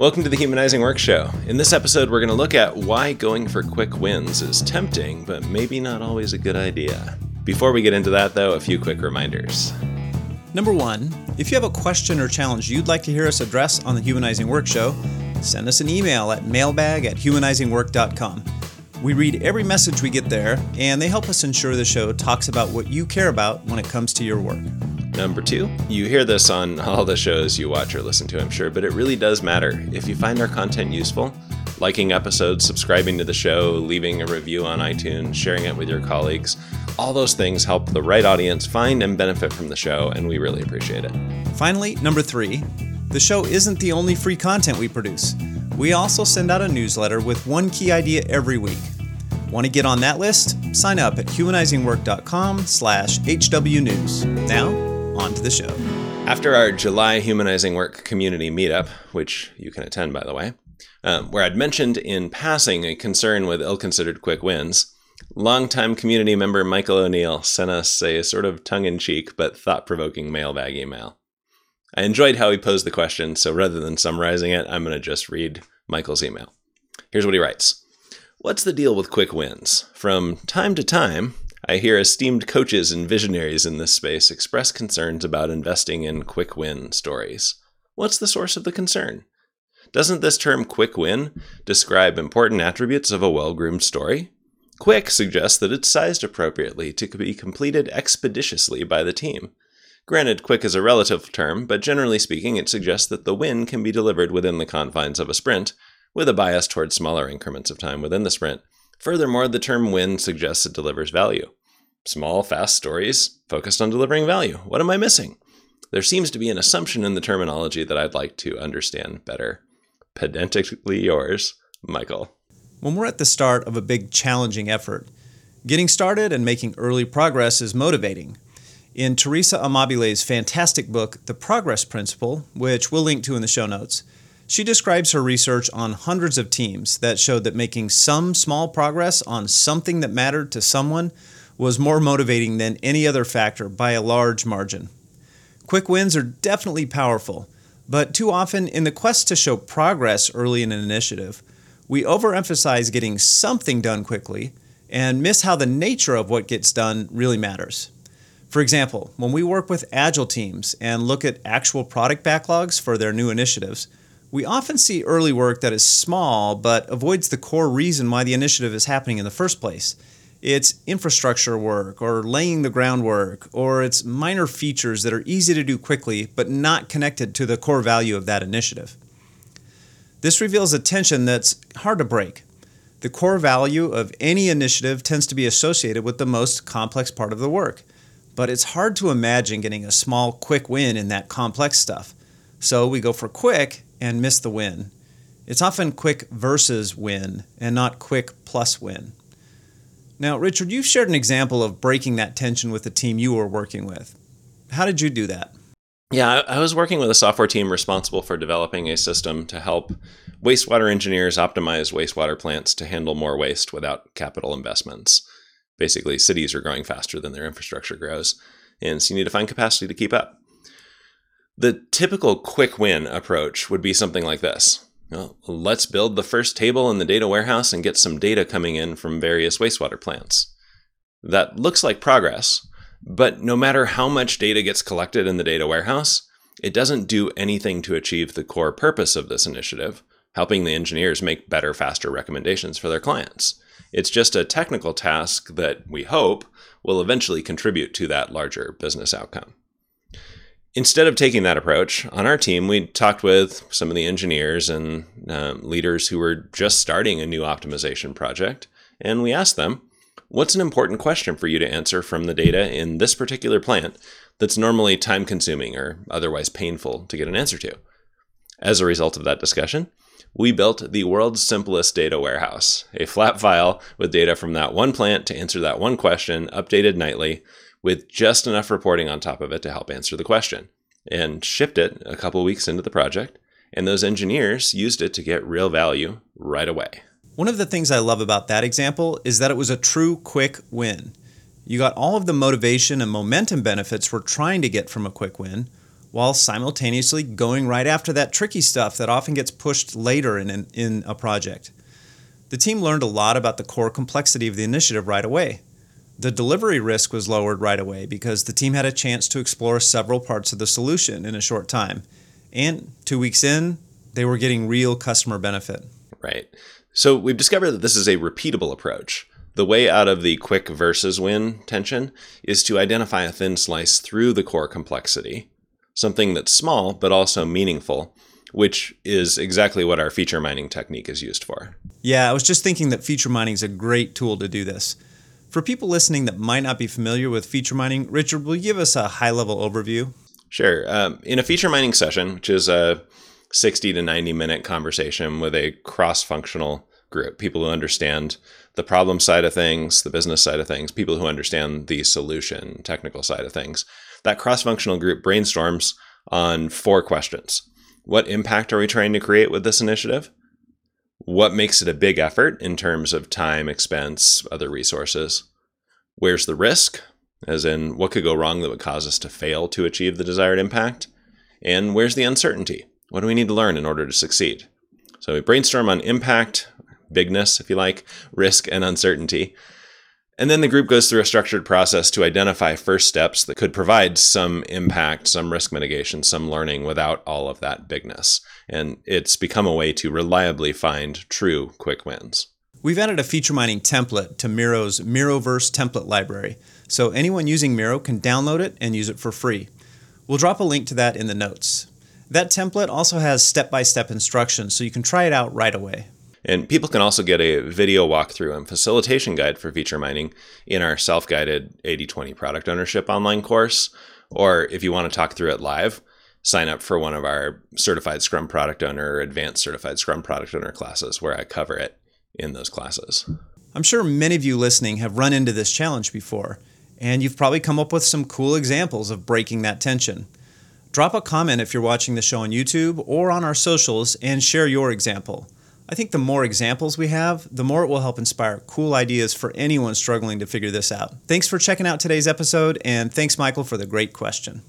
Welcome to the Humanizing Work Show. In this episode, we're going to look at why going for quick wins is tempting, but maybe not always a good idea. Before we get into that, though, a few quick reminders. Number one, if you have a question or challenge you'd like to hear us address on the Humanizing Work Show, send us an email at mailbag at humanizingwork.com. We read every message we get there, and they help us ensure the show talks about what you care about when it comes to your work. Number two, you hear this on all the shows you watch or listen to, I'm sure, but it really does matter. If you find our content useful, liking episodes, subscribing to the show, leaving a review on iTunes, sharing it with your colleagues, all those things help the right audience find and benefit from the show, and we really appreciate it. Finally, number three, the show isn't the only free content we produce. We also send out a newsletter with one key idea every week. Want to get on that list? Sign up at humanizingwork.com slash hwnews. Now, on to the show. After our July Humanizing Work community meetup, which you can attend by the way, um, where I'd mentioned in passing a concern with ill considered quick wins, longtime community member Michael O'Neill sent us a sort of tongue in cheek but thought provoking mailbag email. I enjoyed how he posed the question, so rather than summarizing it, I'm going to just read Michael's email. Here's what he writes What's the deal with quick wins? From time to time, I hear esteemed coaches and visionaries in this space express concerns about investing in quick win stories. What's the source of the concern? Doesn't this term quick win describe important attributes of a well groomed story? Quick suggests that it's sized appropriately to be completed expeditiously by the team. Granted, quick is a relative term, but generally speaking, it suggests that the win can be delivered within the confines of a sprint, with a bias towards smaller increments of time within the sprint. Furthermore, the term win suggests it delivers value. Small, fast stories focused on delivering value. What am I missing? There seems to be an assumption in the terminology that I'd like to understand better. Pedantically yours, Michael. When we're at the start of a big challenging effort, getting started and making early progress is motivating. In Teresa Amabile's fantastic book, The Progress Principle, which we'll link to in the show notes, she describes her research on hundreds of teams that showed that making some small progress on something that mattered to someone was more motivating than any other factor by a large margin. Quick wins are definitely powerful, but too often, in the quest to show progress early in an initiative, we overemphasize getting something done quickly and miss how the nature of what gets done really matters. For example, when we work with agile teams and look at actual product backlogs for their new initiatives, we often see early work that is small but avoids the core reason why the initiative is happening in the first place. It's infrastructure work or laying the groundwork, or it's minor features that are easy to do quickly but not connected to the core value of that initiative. This reveals a tension that's hard to break. The core value of any initiative tends to be associated with the most complex part of the work, but it's hard to imagine getting a small, quick win in that complex stuff. So we go for quick and miss the win. It's often quick versus win and not quick plus win. Now, Richard, you've shared an example of breaking that tension with the team you were working with. How did you do that? Yeah, I was working with a software team responsible for developing a system to help wastewater engineers optimize wastewater plants to handle more waste without capital investments. Basically, cities are growing faster than their infrastructure grows, and so you need to find capacity to keep up. The typical quick win approach would be something like this. Well, let's build the first table in the data warehouse and get some data coming in from various wastewater plants. That looks like progress, but no matter how much data gets collected in the data warehouse, it doesn't do anything to achieve the core purpose of this initiative, helping the engineers make better, faster recommendations for their clients. It's just a technical task that we hope will eventually contribute to that larger business outcome. Instead of taking that approach, on our team, we talked with some of the engineers and uh, leaders who were just starting a new optimization project, and we asked them, What's an important question for you to answer from the data in this particular plant that's normally time consuming or otherwise painful to get an answer to? As a result of that discussion, we built the world's simplest data warehouse, a flat file with data from that one plant to answer that one question, updated nightly, with just enough reporting on top of it to help answer the question, and shipped it a couple weeks into the project. And those engineers used it to get real value right away. One of the things I love about that example is that it was a true quick win. You got all of the motivation and momentum benefits we're trying to get from a quick win, while simultaneously going right after that tricky stuff that often gets pushed later in, in, a project. The team learned a lot about the core complexity of the initiative right away. The delivery risk was lowered right away because the team had a chance to explore several parts of the solution in a short time. And two weeks in, they were getting real customer benefit. Right. So we've discovered that this is a repeatable approach. The way out of the quick versus win tension is to identify a thin slice through the core complexity, something that's small but also meaningful, which is exactly what our feature mining technique is used for. Yeah, I was just thinking that feature mining is a great tool to do this. For people listening that might not be familiar with feature mining, Richard, will you give us a high level overview? Sure. Um, in a feature mining session, which is a 60 to 90 minute conversation with a cross functional group, people who understand the problem side of things, the business side of things, people who understand the solution, technical side of things. That cross functional group brainstorms on four questions. What impact are we trying to create with this initiative? What makes it a big effort in terms of time, expense, other resources? Where's the risk? As in, what could go wrong that would cause us to fail to achieve the desired impact? And where's the uncertainty? What do we need to learn in order to succeed? So we brainstorm on impact, bigness, if you like, risk, and uncertainty. And then the group goes through a structured process to identify first steps that could provide some impact, some risk mitigation, some learning without all of that bigness. And it's become a way to reliably find true quick wins. We've added a feature mining template to Miro's Miroverse template library, so anyone using Miro can download it and use it for free. We'll drop a link to that in the notes. That template also has step by step instructions, so you can try it out right away. And people can also get a video walkthrough and facilitation guide for feature mining in our self guided 80 20 product ownership online course. Or if you want to talk through it live, sign up for one of our certified Scrum product owner or advanced certified Scrum product owner classes where I cover it in those classes. I'm sure many of you listening have run into this challenge before, and you've probably come up with some cool examples of breaking that tension. Drop a comment if you're watching the show on YouTube or on our socials and share your example. I think the more examples we have, the more it will help inspire cool ideas for anyone struggling to figure this out. Thanks for checking out today's episode, and thanks, Michael, for the great question.